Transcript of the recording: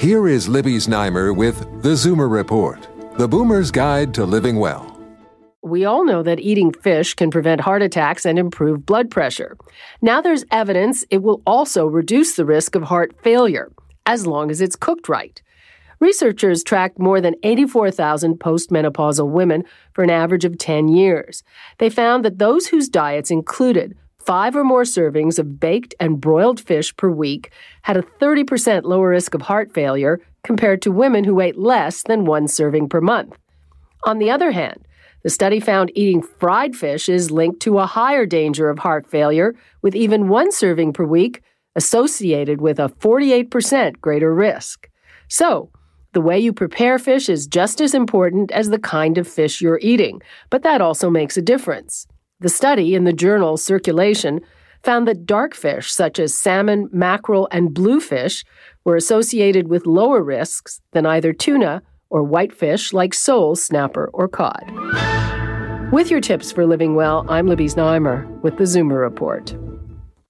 Here is Libby Znaimer with the Zoomer Report, the boomer's guide to living well. We all know that eating fish can prevent heart attacks and improve blood pressure. Now there's evidence it will also reduce the risk of heart failure, as long as it's cooked right. Researchers tracked more than 84,000 postmenopausal women for an average of 10 years. They found that those whose diets included five or more servings of baked and broiled fish per week had a 30% lower risk of heart failure compared to women who ate less than one serving per month. On the other hand, the study found eating fried fish is linked to a higher danger of heart failure, with even one serving per week associated with a 48% greater risk. So, the way you prepare fish is just as important as the kind of fish you're eating, but that also makes a difference. The study in the journal Circulation found that dark fish such as salmon, mackerel, and bluefish were associated with lower risks than either tuna or whitefish like sole, snapper, or cod. With your tips for living well, I'm Libby Znaimer with the Zoomer Report.